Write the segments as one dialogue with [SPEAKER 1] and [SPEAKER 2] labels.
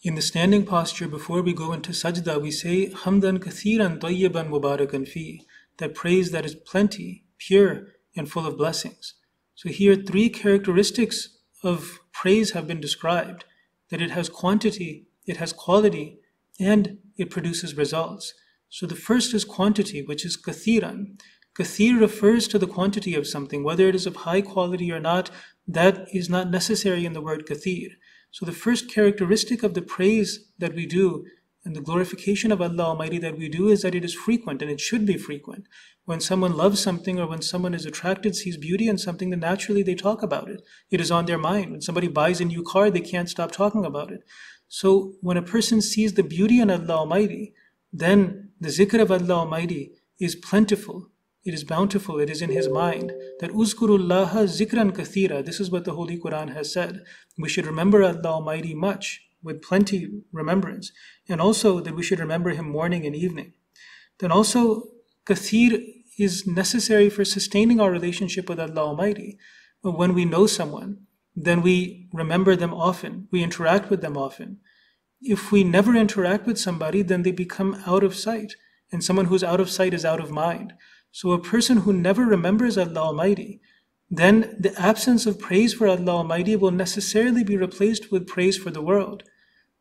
[SPEAKER 1] In the standing posture before we go into sajda, we say hamdan kathiran tayyiban mubarakan fi, that praise that is plenty, pure, and full of blessings. So here three characteristics of praise have been described that it has quantity, it has quality, and it produces results. So the first is quantity, which is kathiran. Kathir refers to the quantity of something, whether it is of high quality or not, that is not necessary in the word kathir. So the first characteristic of the praise that we do and the glorification of Allah Almighty that we do is that it is frequent and it should be frequent. When someone loves something or when someone is attracted, sees beauty in something, then naturally they talk about it. It is on their mind. When somebody buys a new car, they can't stop talking about it. So when a person sees the beauty in Allah Almighty, then the zikr of Allah Almighty is plentiful it is bountiful, it is in his mind. That uzkurullaha zikran kathira, this is what the Holy Quran has said. We should remember Allah Almighty much, with plenty remembrance. And also that we should remember Him morning and evening. Then also, kathir is necessary for sustaining our relationship with Allah Almighty. When we know someone, then we remember them often, we interact with them often. If we never interact with somebody, then they become out of sight. And someone who's out of sight is out of mind. So a person who never remembers Allah Almighty, then the absence of praise for Allah Almighty will necessarily be replaced with praise for the world.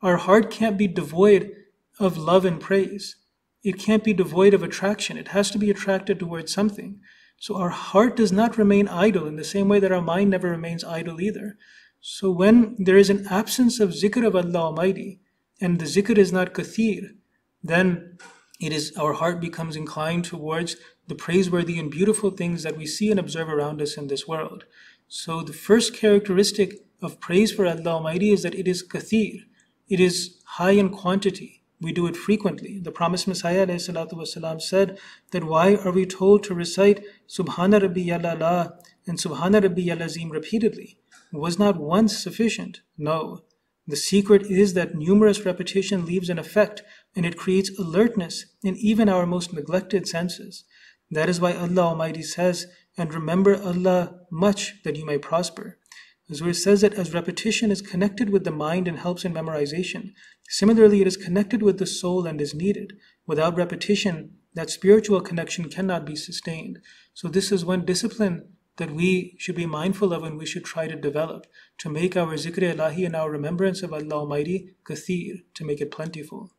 [SPEAKER 1] Our heart can't be devoid of love and praise. It can't be devoid of attraction. It has to be attracted towards something. So our heart does not remain idle in the same way that our mind never remains idle either. So when there is an absence of zikr of Allah Almighty, and the zikr is not kathir, then it is our heart becomes inclined towards the praiseworthy and beautiful things that we see and observe around us in this world. So the first characteristic of praise for Allah Almighty is that it is kathir. It is high in quantity. We do it frequently. The promised Messiah والسلام, said that why are we told to recite Subhana Rabbi Yalla and Subhana Rabbi Yalazim repeatedly? Was not once sufficient? No. The secret is that numerous repetition leaves an effect and it creates alertness in even our most neglected senses. That is why Allah Almighty says, and remember Allah much that you may prosper. It says that as repetition is connected with the mind and helps in memorization, similarly it is connected with the soul and is needed. Without repetition, that spiritual connection cannot be sustained. So this is when discipline that we should be mindful of and we should try to develop to make our zikr ilahi and our remembrance of Allah Almighty kathir, to make it plentiful.